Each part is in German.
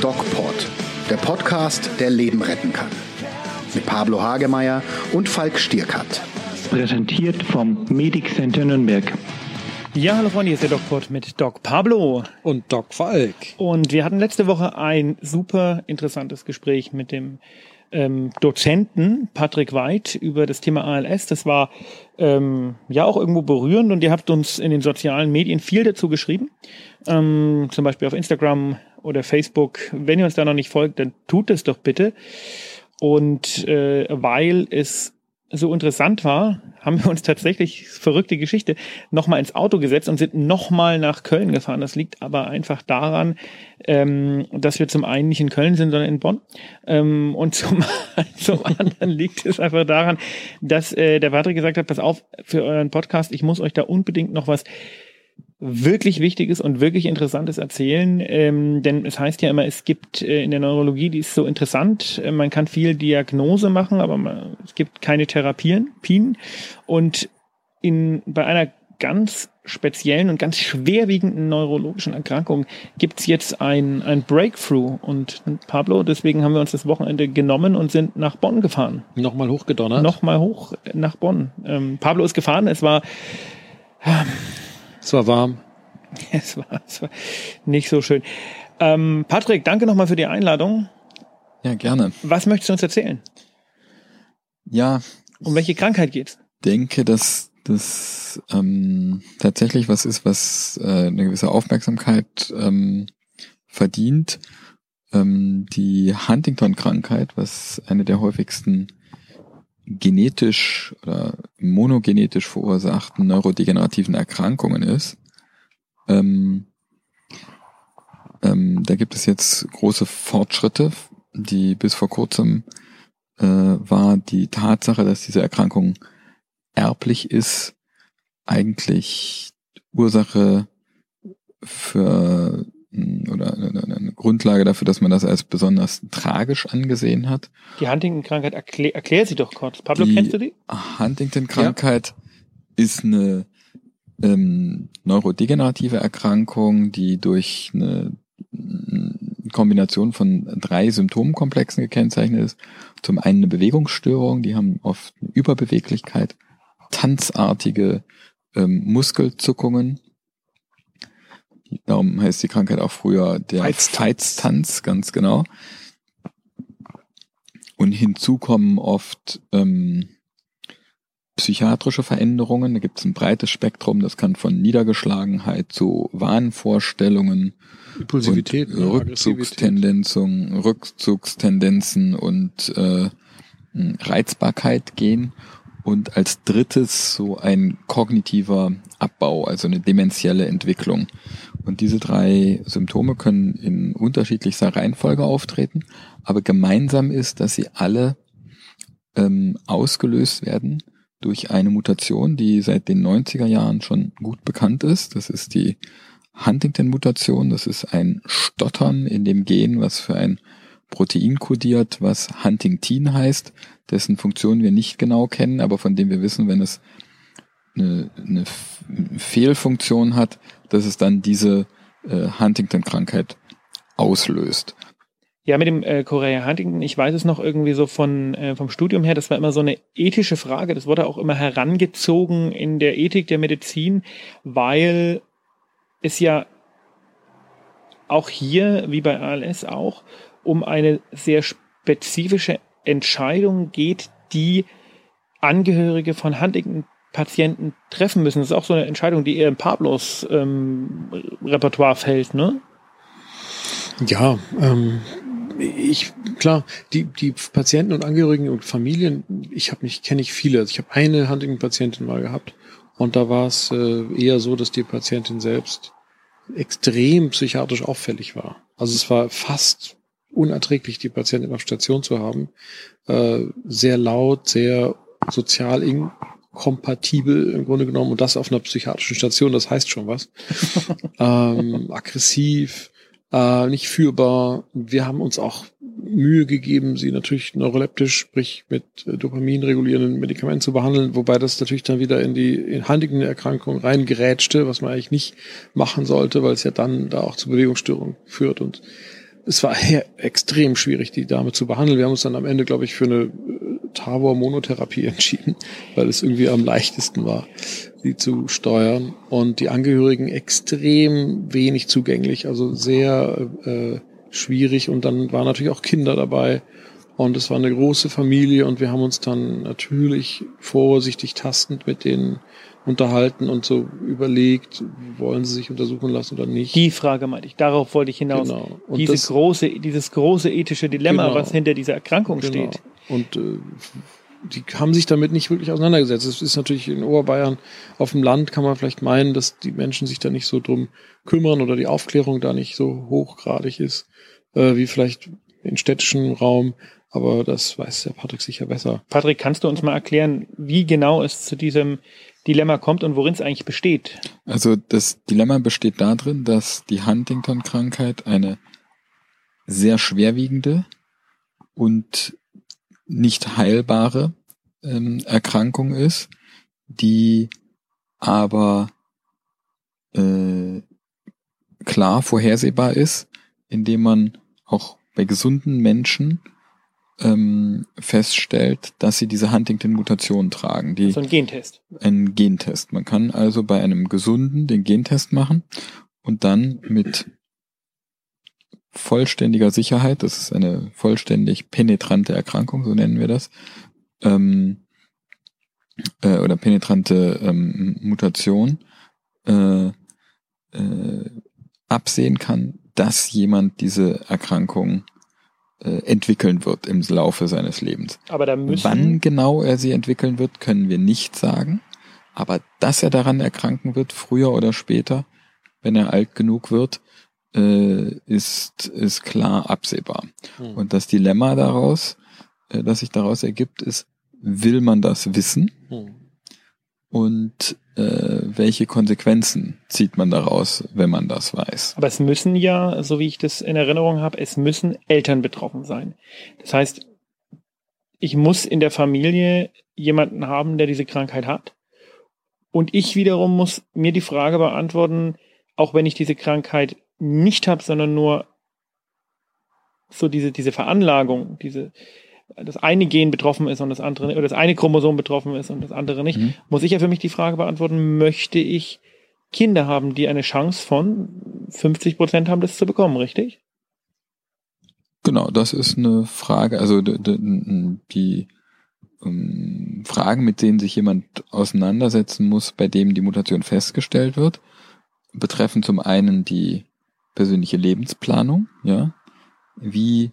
DocPod, der Podcast, der Leben retten kann. Mit Pablo Hagemeyer und Falk Stierkat. Präsentiert vom Medic Center Nürnberg. Ja, hallo Freunde, hier ist der DocPod mit Doc Pablo. Und Doc Falk. Und wir hatten letzte Woche ein super interessantes Gespräch mit dem ähm, Dozenten Patrick Weid über das Thema ALS. Das war ähm, ja auch irgendwo berührend und ihr habt uns in den sozialen Medien viel dazu geschrieben. Ähm, zum Beispiel auf Instagram oder Facebook. Wenn ihr uns da noch nicht folgt, dann tut es doch bitte. Und äh, weil es so interessant war, haben wir uns tatsächlich, verrückte Geschichte, nochmal ins Auto gesetzt und sind nochmal nach Köln gefahren. Das liegt aber einfach daran, ähm, dass wir zum einen nicht in Köln sind, sondern in Bonn. Ähm, und zum, zum anderen liegt es einfach daran, dass äh, der Patrick gesagt hat, pass auf, für euren Podcast, ich muss euch da unbedingt noch was wirklich Wichtiges und wirklich Interessantes erzählen, ähm, denn es heißt ja immer, es gibt äh, in der Neurologie, die ist so interessant, äh, man kann viel Diagnose machen, aber man, es gibt keine Therapien, Pien. Und in, bei einer ganz speziellen und ganz schwerwiegenden neurologischen Erkrankung gibt's jetzt ein, ein Breakthrough. Und Pablo, deswegen haben wir uns das Wochenende genommen und sind nach Bonn gefahren. Nochmal hochgedonnert? Nochmal hoch nach Bonn. Ähm, Pablo ist gefahren, es war... Ähm, es war warm. Es war, es war nicht so schön. Ähm, Patrick, danke nochmal für die Einladung. Ja, gerne. Was möchtest du uns erzählen? Ja. Um welche Krankheit geht's? denke, dass das ähm, tatsächlich was ist, was äh, eine gewisse Aufmerksamkeit ähm, verdient. Ähm, die Huntington-Krankheit, was eine der häufigsten genetisch oder monogenetisch verursachten neurodegenerativen Erkrankungen ist. Ähm, ähm, da gibt es jetzt große Fortschritte, die bis vor kurzem äh, war die Tatsache, dass diese Erkrankung erblich ist, eigentlich Ursache für oder eine Grundlage dafür, dass man das als besonders tragisch angesehen hat. Die Huntington-Krankheit, erklär, erklär sie doch kurz. Pablo, die kennst du die? Huntington-Krankheit ja. ist eine ähm, neurodegenerative Erkrankung, die durch eine Kombination von drei Symptomkomplexen gekennzeichnet ist. Zum einen eine Bewegungsstörung, die haben oft eine Überbeweglichkeit, tanzartige ähm, Muskelzuckungen, Darum heißt die Krankheit auch früher der Feiztanz, ganz genau. Und hinzu kommen oft ähm, psychiatrische Veränderungen. Da gibt es ein breites Spektrum. Das kann von Niedergeschlagenheit zu Wahnvorstellungen, Impulsivität, und Rückzugstendenzen, Rückzugstendenzen und äh, Reizbarkeit gehen. Und als drittes so ein kognitiver Abbau, also eine dementielle Entwicklung. Und diese drei Symptome können in unterschiedlichster Reihenfolge auftreten, aber gemeinsam ist, dass sie alle ähm, ausgelöst werden durch eine Mutation, die seit den 90er Jahren schon gut bekannt ist. Das ist die Huntington-Mutation. Das ist ein Stottern in dem Gen, was für ein Protein kodiert, was Huntingtin heißt, dessen Funktion wir nicht genau kennen, aber von dem wir wissen, wenn es eine, eine Fehlfunktion hat, dass es dann diese äh, Huntington-Krankheit auslöst. Ja, mit dem äh, Korea Huntington, ich weiß es noch irgendwie so von äh, vom Studium her, das war immer so eine ethische Frage, das wurde auch immer herangezogen in der Ethik der Medizin, weil es ja auch hier, wie bei ALS auch, um eine sehr spezifische Entscheidung geht, die Angehörige von Huntington Patienten treffen müssen. Das ist auch so eine Entscheidung, die eher im Pablos ähm, Repertoire fällt, ne? Ja, ähm, ich klar, die die Patienten und Angehörigen und Familien, ich habe nicht kenne ich viele. Also ich habe eine Huntington-Patientin mal gehabt und da war es äh, eher so, dass die Patientin selbst extrem psychiatrisch auffällig war. Also es war fast unerträglich, die Patientin auf Station zu haben. Äh, sehr laut, sehr sozial kompatibel im Grunde genommen und das auf einer psychiatrischen Station, das heißt schon was. ähm, aggressiv, äh, nicht führbar. Wir haben uns auch Mühe gegeben, sie natürlich neuroleptisch, sprich mit äh, Dopamin regulierenden Medikamenten zu behandeln, wobei das natürlich dann wieder in die in Huntington-Erkrankung reingerätschte, was man eigentlich nicht machen sollte, weil es ja dann da auch zu Bewegungsstörungen führt und es war extrem schwierig, die Dame zu behandeln. Wir haben uns dann am Ende, glaube ich, für eine Tavor-Monotherapie entschieden, weil es irgendwie am leichtesten war, sie zu steuern. Und die Angehörigen extrem wenig zugänglich, also sehr äh, schwierig. Und dann waren natürlich auch Kinder dabei. Und es war eine große Familie und wir haben uns dann natürlich vorsichtig tastend mit denen unterhalten und so überlegt, wollen sie sich untersuchen lassen oder nicht. Die Frage meinte ich, darauf wollte ich hinaus. Genau. Und Diese das- große, dieses große ethische Dilemma, Genau. was hinter dieser Erkrankung Genau. steht. Und äh, die haben sich damit nicht wirklich auseinandergesetzt. Es ist natürlich in Oberbayern auf dem Land kann man vielleicht meinen, dass die Menschen sich da nicht so drum kümmern oder die Aufklärung da nicht so hochgradig ist, äh, wie vielleicht im städtischen Raum. Aber das weiß der Patrick sicher besser. Patrick, kannst du uns mal erklären, wie genau es zu diesem Dilemma kommt und worin es eigentlich besteht? Also das Dilemma besteht darin, dass die Huntington-Krankheit eine sehr schwerwiegende und nicht heilbare ähm, Erkrankung ist, die aber äh, klar vorhersehbar ist, indem man auch bei gesunden Menschen ähm, feststellt, dass sie diese Huntington-Mutation tragen. Die So ein Gentest. einen Gentest. Man kann also bei einem Gesunden den Gentest machen und dann mit vollständiger Sicherheit, das ist eine vollständig penetrante Erkrankung, so nennen wir das, ähm, äh, oder penetrante ähm, Mutation, äh, äh, absehen kann, dass jemand diese Erkrankung äh, entwickeln wird im Laufe seines Lebens. Aber da müssen, Wann genau er sie entwickeln wird, können wir nicht sagen. Aber dass er daran erkranken wird, früher oder später, wenn er alt genug wird, äh, ist, ist klar absehbar. Hm. Und das Dilemma daraus, äh, das sich daraus ergibt, ist, will man das wissen Hm. und äh, welche Konsequenzen zieht man daraus, wenn man das weiß? aber es müssen ja, so wie ich das in Erinnerung habe, es müssen Eltern betroffen sein. Das heißt, ich muss in der Familie jemanden haben, der diese Krankheit hat. Und ich wiederum muss mir die Frage beantworten, auch wenn ich diese Krankheit nicht habe, sondern nur so diese, diese Veranlagung, diese, das eine Gen betroffen ist und das andere, oder das eine Chromosom betroffen ist und das andere nicht, Mhm. muss ich ja für mich die Frage beantworten, möchte ich Kinder haben, die eine Chance von 50 Prozent haben, das zu bekommen, richtig? Genau, das ist eine Frage, also die ähm, Fragen, mit denen sich jemand auseinandersetzen muss, bei dem die Mutation festgestellt wird, betreffen zum einen die persönliche Lebensplanung, ja. Wie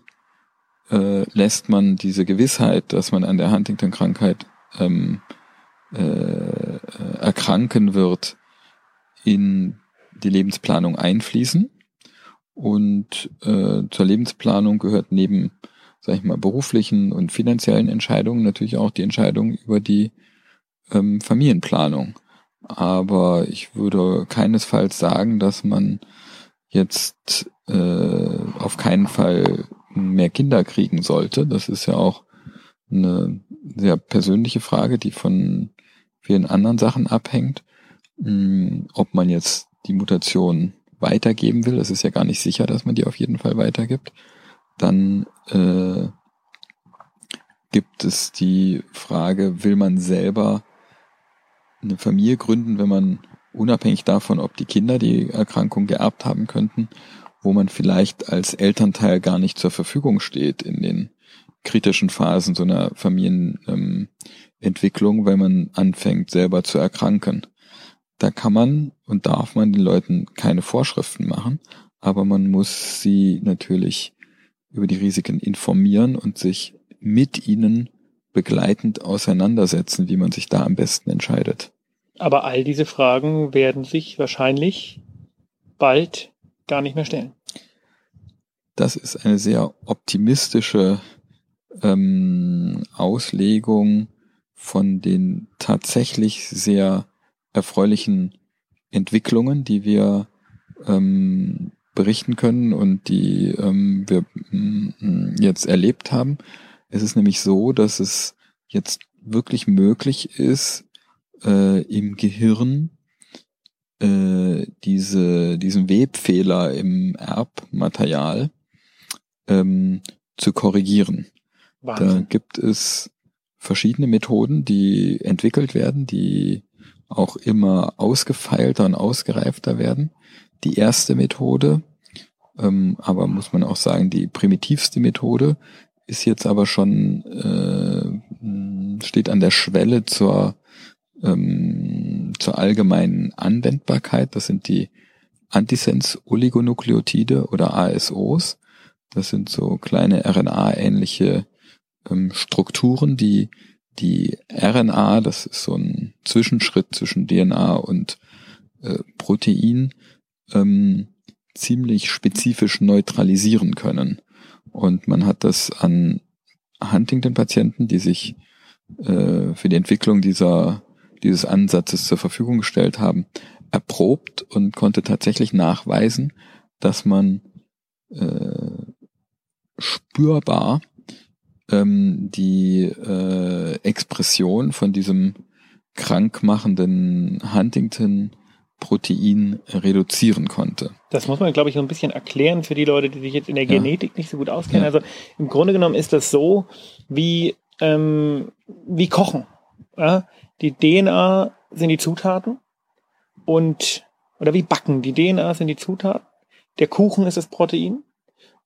äh, lässt man diese Gewissheit, dass man an der Huntington-Krankheit ähm, äh, äh, erkranken wird, in die Lebensplanung einfließen? Und äh, zur Lebensplanung gehört neben, sag ich mal, beruflichen und finanziellen Entscheidungen natürlich auch die Entscheidung über die ähm, Familienplanung. Aber ich würde keinesfalls sagen, dass man jetzt äh, auf keinen Fall mehr Kinder kriegen sollte. Das ist ja auch eine sehr persönliche Frage, die von vielen anderen Sachen abhängt. Hm, ob man jetzt die Mutation weitergeben will, es ist ja gar nicht sicher, dass man die auf jeden Fall weitergibt, dann äh, gibt es die Frage, will man selber eine Familie gründen, wenn man unabhängig davon, ob die Kinder die Erkrankung geerbt haben könnten, wo man vielleicht als Elternteil gar nicht zur Verfügung steht in den kritischen Phasen so einer Familienentwicklung, ähm, wenn man anfängt selber zu erkranken. Da kann man und darf man den Leuten keine Vorschriften machen, aber man muss sie natürlich über die Risiken informieren und sich mit ihnen begleitend auseinandersetzen, wie man sich da am besten entscheidet. Aber all diese Fragen werden sich wahrscheinlich bald gar nicht mehr stellen. Das ist eine sehr optimistische ähm, Auslegung von den tatsächlich sehr erfreulichen Entwicklungen, die wir ähm, berichten können und die ähm, wir mm, jetzt erlebt haben. Es ist nämlich so, dass es jetzt wirklich möglich ist, äh, im Gehirn äh, diese, diesen Webfehler im Erbmaterial ähm, zu korrigieren. Wahnsinn. Da gibt es verschiedene Methoden, die entwickelt werden, die auch immer ausgefeilter und ausgereifter werden. Die erste Methode, ähm, aber muss man auch sagen, die primitivste Methode ist jetzt aber schon, äh, steht an der Schwelle zur, ähm, zur allgemeinen Anwendbarkeit. Das sind die Antisens-Oligonukleotide oder ASOs. Das sind so kleine RNA-ähnliche ähm, Strukturen, die die RNA, das ist so ein Zwischenschritt zwischen DNA und äh, Protein, ähm, ziemlich spezifisch neutralisieren können. Und man hat das an Huntington-Patienten, die sich äh, für die Entwicklung dieser, dieses Ansatzes zur Verfügung gestellt haben, erprobt und konnte tatsächlich nachweisen, dass man äh, spürbar ähm, die äh, Expression von diesem krankmachenden Huntington Protein reduzieren konnte. Das muss man, glaube ich, so ein bisschen erklären für die Leute, die sich jetzt in der ja. Genetik nicht so gut auskennen. Ja. Also im Grunde genommen ist das so wie, ähm, wie Kochen. Ja? Die DNA sind die Zutaten und oder wie Backen. Die DNA sind die Zutaten. Der Kuchen ist das Protein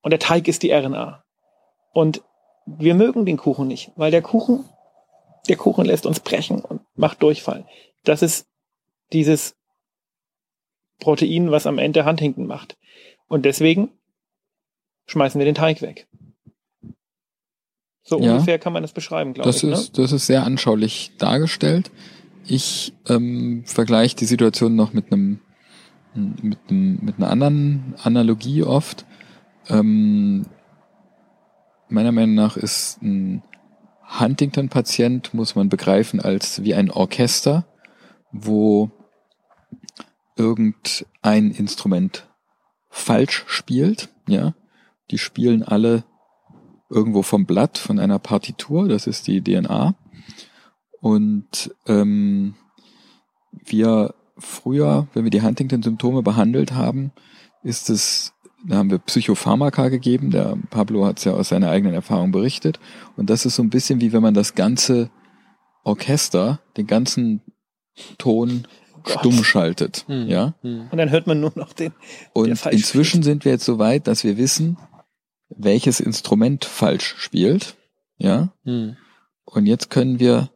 und der Teig ist die RNA. Und wir mögen den Kuchen nicht, weil der Kuchen, der Kuchen lässt uns brechen und macht Durchfall. Das ist dieses Protein, was am Ende Huntington macht. Und deswegen schmeißen wir den Teig weg. So ja, ungefähr kann man das beschreiben, glaube ich. Ne? Ist, ne? Das ist sehr anschaulich dargestellt. Ich ähm, vergleiche die Situation noch mit einem mit, einem, mit einer anderen Analogie oft. Ähm, meiner Meinung nach ist ein Huntington-Patient, muss man begreifen, als wie ein Orchester, wo irgendein Instrument falsch spielt, ja. Die spielen alle irgendwo vom Blatt, von einer Partitur, das ist die DNA. Und ähm, wir früher, wenn wir die Huntington-Symptome behandelt haben, ist es, da haben wir Psychopharmaka gegeben, der Pablo hat es ja aus seiner eigenen Erfahrung berichtet. Und das ist so ein bisschen wie wenn man das ganze Orchester, den ganzen Ton stumm schaltet. Hm. Ja? Hm. Und dann hört man nur noch den. Und inzwischen spielt. sind wir jetzt so weit, dass wir wissen, welches Instrument falsch spielt. Ja. Hm. Und jetzt können wir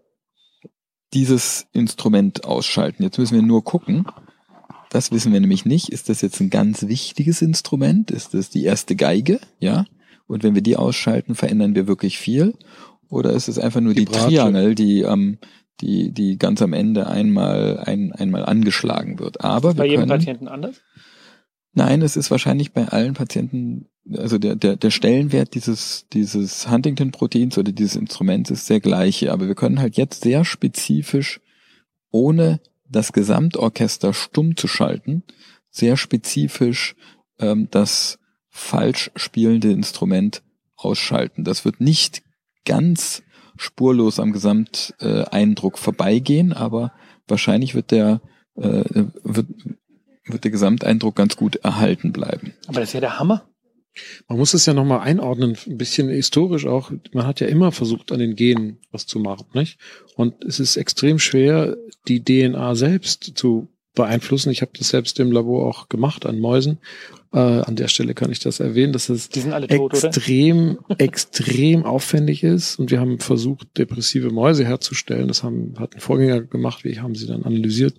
dieses Instrument ausschalten. Jetzt müssen wir nur gucken. Das wissen wir nämlich nicht. Ist das jetzt ein ganz wichtiges Instrument? Ist das die erste Geige? Ja. Und wenn wir die ausschalten, verändern wir wirklich viel? Oder ist es einfach nur die, die Triangel, die ähm, die, die ganz am Ende einmal, ein, einmal angeschlagen wird. Aber bei jedem können, Patienten anders? Nein, es ist wahrscheinlich bei allen Patienten, also der, der, der Stellenwert dieses, dieses Huntington-Proteins oder dieses Instruments ist der gleiche. Aber wir können halt jetzt sehr spezifisch, ohne das Gesamtorchester stumm zu schalten, sehr spezifisch ähm, das falsch spielende Instrument ausschalten. Das wird nicht ganz spurlos am Gesamteindruck vorbeigehen, aber wahrscheinlich wird der, äh, wird, wird der Gesamteindruck ganz gut erhalten bleiben. Aber das ist ja der Hammer. Man muss es ja nochmal einordnen, ein bisschen historisch auch. Man hat ja immer versucht, an den Genen was zu machen, nicht? Und es ist extrem schwer, die DNA selbst zu beeinflussen. Ich habe das selbst im Labor auch gemacht an Mäusen. Äh, an der Stelle kann ich das erwähnen, dass es tot, extrem, extrem aufwendig ist. Und wir haben versucht, depressive Mäuse herzustellen. Das haben, hat ein Vorgänger gemacht. Wir haben sie dann analysiert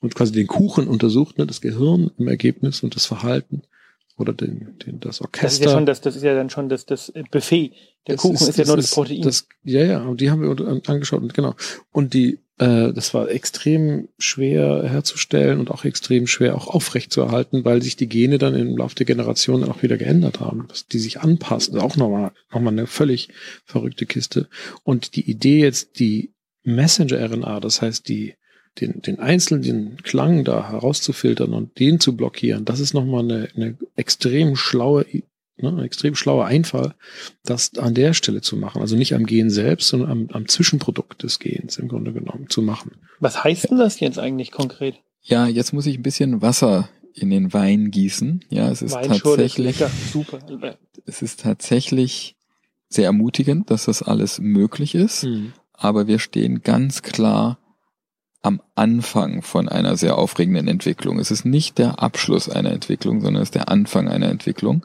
und quasi den Kuchen untersucht, ne, das Gehirn im Ergebnis und das Verhalten oder den, den, das Orchester. Das ist ja schon das, das ist ja dann schon das, das Buffet. Der das Kuchen ist, ist ja nur das Protein. Das, ja, ja, und die haben wir angeschaut und genau. Und die äh, das war extrem schwer herzustellen und auch extrem schwer auch aufrecht zu erhalten, weil sich die Gene dann im Laufe der Generationen auch wieder geändert haben, dass die sich anpassen. Das ist auch nochmal, nochmal eine völlig verrückte Kiste. Und die Idee jetzt, die Messenger-RNA, das heißt die den, den einzelnen Klang da herauszufiltern und den zu blockieren, das ist nochmal eine, eine extrem schlaue, ne, ein extrem schlauer Einfall, das an der Stelle zu machen. Also nicht am Gen selbst, sondern am, am Zwischenprodukt des Gens im Grunde genommen zu machen. Was heißt denn das jetzt eigentlich konkret? Ja, jetzt muss ich ein bisschen Wasser in den Wein gießen. Ja, es ist tatsächlich, lecker, super. es ist tatsächlich sehr ermutigend, dass das alles möglich ist. Mhm. Aber wir stehen ganz klar am Anfang von einer sehr aufregenden Entwicklung. Es ist nicht der Abschluss einer Entwicklung, sondern es ist der Anfang einer Entwicklung.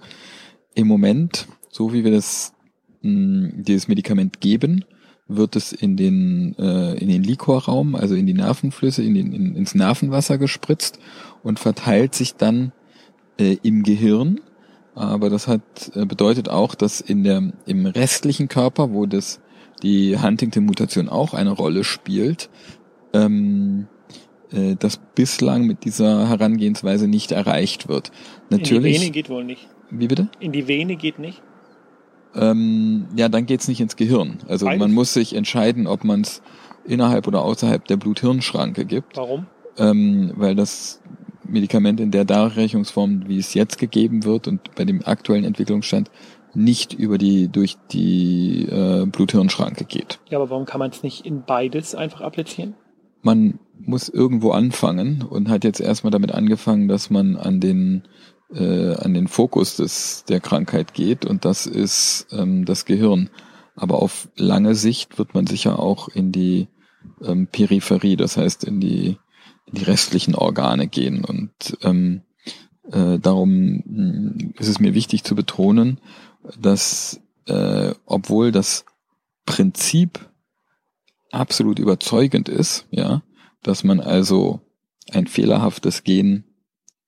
Im Moment, so wie wir das, mh, dieses Medikament geben, wird es in den, äh, in den Liquorraum, also in die Nervenflüsse, in den, in, ins Nervenwasser gespritzt und verteilt sich dann äh, im Gehirn. Aber das hat äh, bedeutet auch, dass in der im restlichen Körper, wo das die Huntington-Mutation auch eine Rolle spielt, ähm, äh, das bislang mit dieser Herangehensweise nicht erreicht wird. In die Vene Natürlich. geht wohl nicht. Wie bitte? In die Vene geht nicht. Ähm, ja, dann geht's nicht ins Gehirn. Also Beides? man muss sich entscheiden, ob man es innerhalb oder außerhalb der Blut-Hirn-Schranke gibt, Warum? ähm, weil das Medikament in der Darreichungsform, wie es jetzt gegeben wird und bei dem aktuellen Entwicklungsstand nicht über die durch die äh, Blut-Hirn-Schranke geht. Ja, aber warum kann man es nicht in beides einfach applizieren? Man muss irgendwo anfangen und hat jetzt erstmal damit angefangen, dass man an den äh, an den Fokus des der Krankheit geht und das ist ähm, das Gehirn. Aber auf lange Sicht wird man sicher auch in die ähm, Peripherie, das heißt in die in die restlichen Organe gehen und ähm, äh, darum mh, ist es mir wichtig zu betonen, dass äh, obwohl das Prinzip absolut überzeugend ist, ja, dass man also ein fehlerhaftes Gen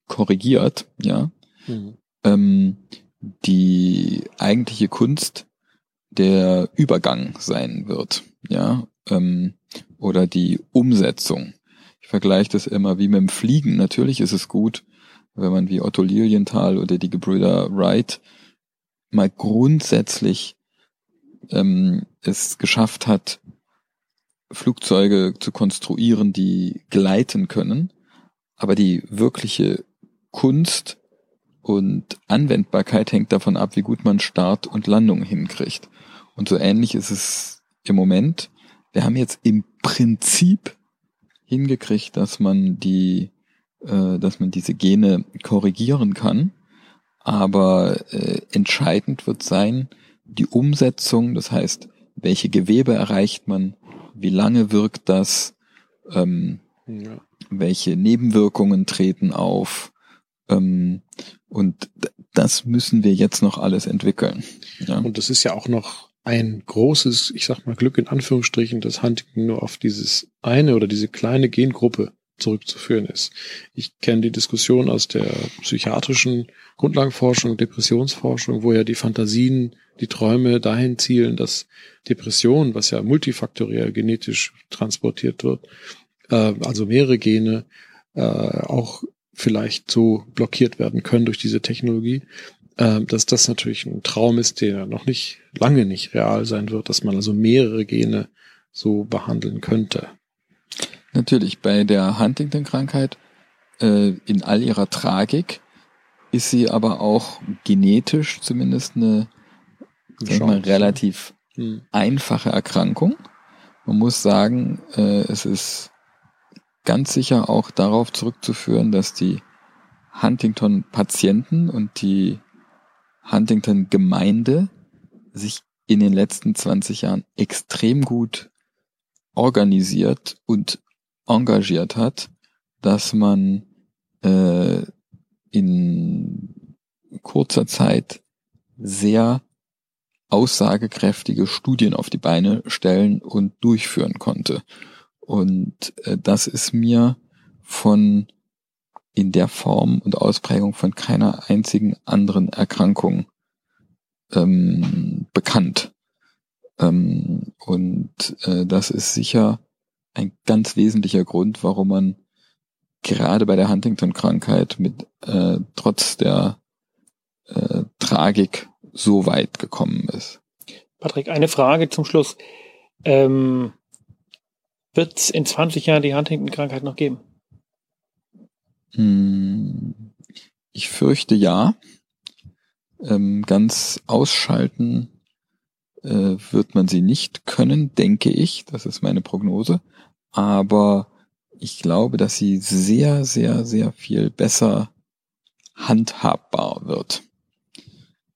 korrigiert, ja, Mhm. ähm, die eigentliche Kunst der Übergang sein wird, ja, ähm, oder die Umsetzung. Ich vergleiche das immer wie mit dem Fliegen. Natürlich ist es gut, wenn man wie Otto Lilienthal oder die Gebrüder Wright mal grundsätzlich ähm, es geschafft hat, Flugzeuge zu konstruieren, die gleiten können. Aber die wirkliche Kunst und Anwendbarkeit hängt davon ab, wie gut man Start und Landung hinkriegt. Und so ähnlich ist es im Moment. Wir haben jetzt im Prinzip hingekriegt, dass man die, äh, dass man diese Gene korrigieren kann. Aber äh, entscheidend wird sein, die Umsetzung, das heißt, welche Gewebe erreicht man, wie lange wirkt das, ähm, Ja. welche Nebenwirkungen treten auf. Ähm, und das müssen wir jetzt noch alles entwickeln. Ja. Und das ist ja auch noch ein großes, ich sag mal Glück in Anführungsstrichen, dass Huntington nur auf dieses eine oder diese kleine Gengruppe zurückzuführen ist. Ich kenne die Diskussion aus der psychiatrischen Grundlagenforschung, Depressionsforschung, wo ja die Fantasien, die Träume dahin zielen, dass Depression, was ja multifaktoriell genetisch transportiert wird, äh, also mehrere Gene, äh, auch vielleicht so blockiert werden können durch diese Technologie, äh, dass das natürlich ein Traum ist, der noch nicht lange nicht real sein wird, dass man also mehrere Gene so behandeln könnte. Natürlich, bei der Huntington-Krankheit äh, in all ihrer Tragik ist sie aber auch genetisch zumindest eine mal, relativ Hm. einfache Erkrankung. Man muss sagen, äh, es ist ganz sicher auch darauf zurückzuführen, dass die Huntington-Patienten und die Huntington-Gemeinde sich in den letzten 20 Jahren extrem gut organisiert und engagiert hat, dass man äh, in kurzer Zeit sehr aussagekräftige Studien auf die Beine stellen und durchführen konnte. Und äh, das ist mir von in der Form und Ausprägung von keiner einzigen anderen Erkrankung ähm, bekannt. Ähm, und äh, das ist sicher ein ganz wesentlicher Grund, warum man gerade bei der Huntington-Krankheit mit äh, trotz der äh, Tragik so weit gekommen ist. Patrick, eine Frage zum Schluss. Ähm, wird es in 20 Jahren die Huntington-Krankheit noch geben? Hm, Ich fürchte ja. Ähm, ganz ausschalten äh, wird man sie nicht können, denke ich. Das ist meine Prognose. Aber ich glaube, dass sie sehr, sehr, sehr viel besser handhabbar wird.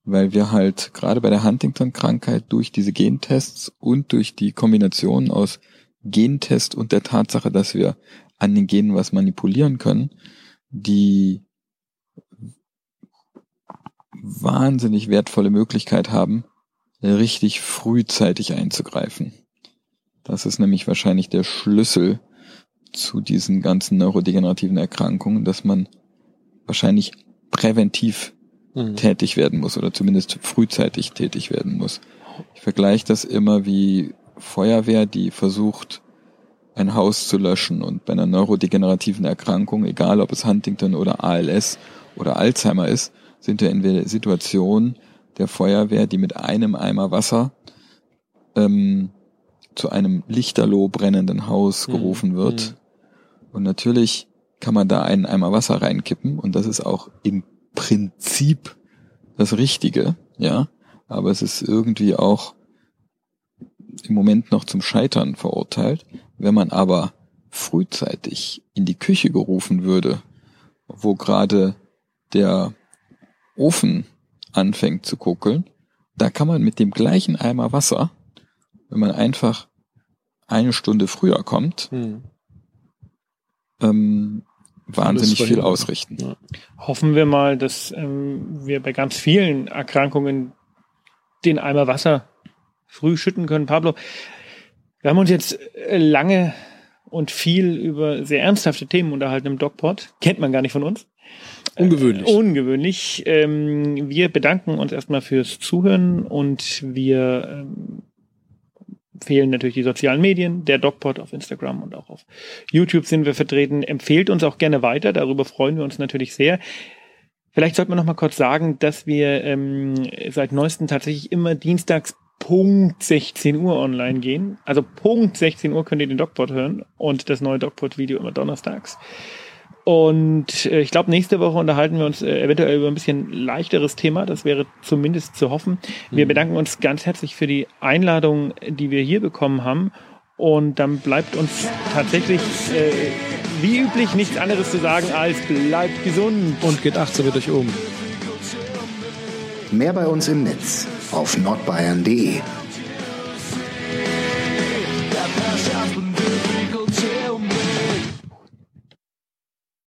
Weil wir halt gerade bei der Huntington-Krankheit durch diese Gentests und durch die Kombination aus Gentest und der Tatsache, dass wir an den Genen was manipulieren können, die wahnsinnig wertvolle Möglichkeit haben, richtig frühzeitig einzugreifen. Das ist nämlich wahrscheinlich der Schlüssel zu diesen ganzen neurodegenerativen Erkrankungen, dass man wahrscheinlich präventiv Mhm. tätig werden muss oder zumindest frühzeitig tätig werden muss. Ich vergleiche das immer wie Feuerwehr, die versucht, ein Haus zu löschen und bei einer neurodegenerativen Erkrankung, egal ob es Huntington oder ALS oder Alzheimer ist, sind wir in der Situation der Feuerwehr, die mit einem Eimer Wasser ähm, zu einem lichterloh brennenden Haus Mhm. gerufen wird. Und natürlich kann man da einen Eimer Wasser reinkippen und das ist auch im Prinzip das Richtige, ja. Aber es ist irgendwie auch im Moment noch zum Scheitern verurteilt. Wenn man aber frühzeitig in die Küche gerufen würde, wo gerade der Ofen anfängt zu kuckeln, da kann man mit dem gleichen Eimer Wasser, wenn man einfach eine Stunde früher kommt, Mhm. ähm, wahnsinnig viel ausrichten. Ja. Hoffen wir mal, dass ähm, wir bei ganz vielen Erkrankungen den Eimer Wasser früh schütten können. Pablo, wir haben uns jetzt lange und viel über sehr ernsthafte Themen unterhalten im DocPod. Kennt man gar nicht von uns. Ungewöhnlich. Äh, ungewöhnlich. Ähm, wir bedanken uns erstmal fürs Zuhören und wir ähm, empfehlen natürlich die sozialen Medien, der DocPod auf Instagram und auch auf YouTube sind wir vertreten. Empfehlt uns auch gerne weiter, darüber freuen wir uns natürlich sehr. Vielleicht sollte man noch mal kurz sagen, dass wir ähm, seit neuestem tatsächlich immer dienstags Punkt 16 Uhr online gehen. Also Punkt 16 Uhr könnt ihr den DocPod hören und das neue DocPod-Video immer donnerstags. Und äh, ich glaube, nächste Woche unterhalten wir uns äh, eventuell über ein bisschen leichteres Thema. Das wäre zumindest zu hoffen. Wir bedanken uns ganz herzlich für die Einladung, die wir hier bekommen haben. Und dann bleibt uns tatsächlich, äh, wie üblich, nichts anderes zu sagen als bleibt gesund. Und geht achtsam mit euch um. Mehr bei uns im Netz auf nordbayern.de.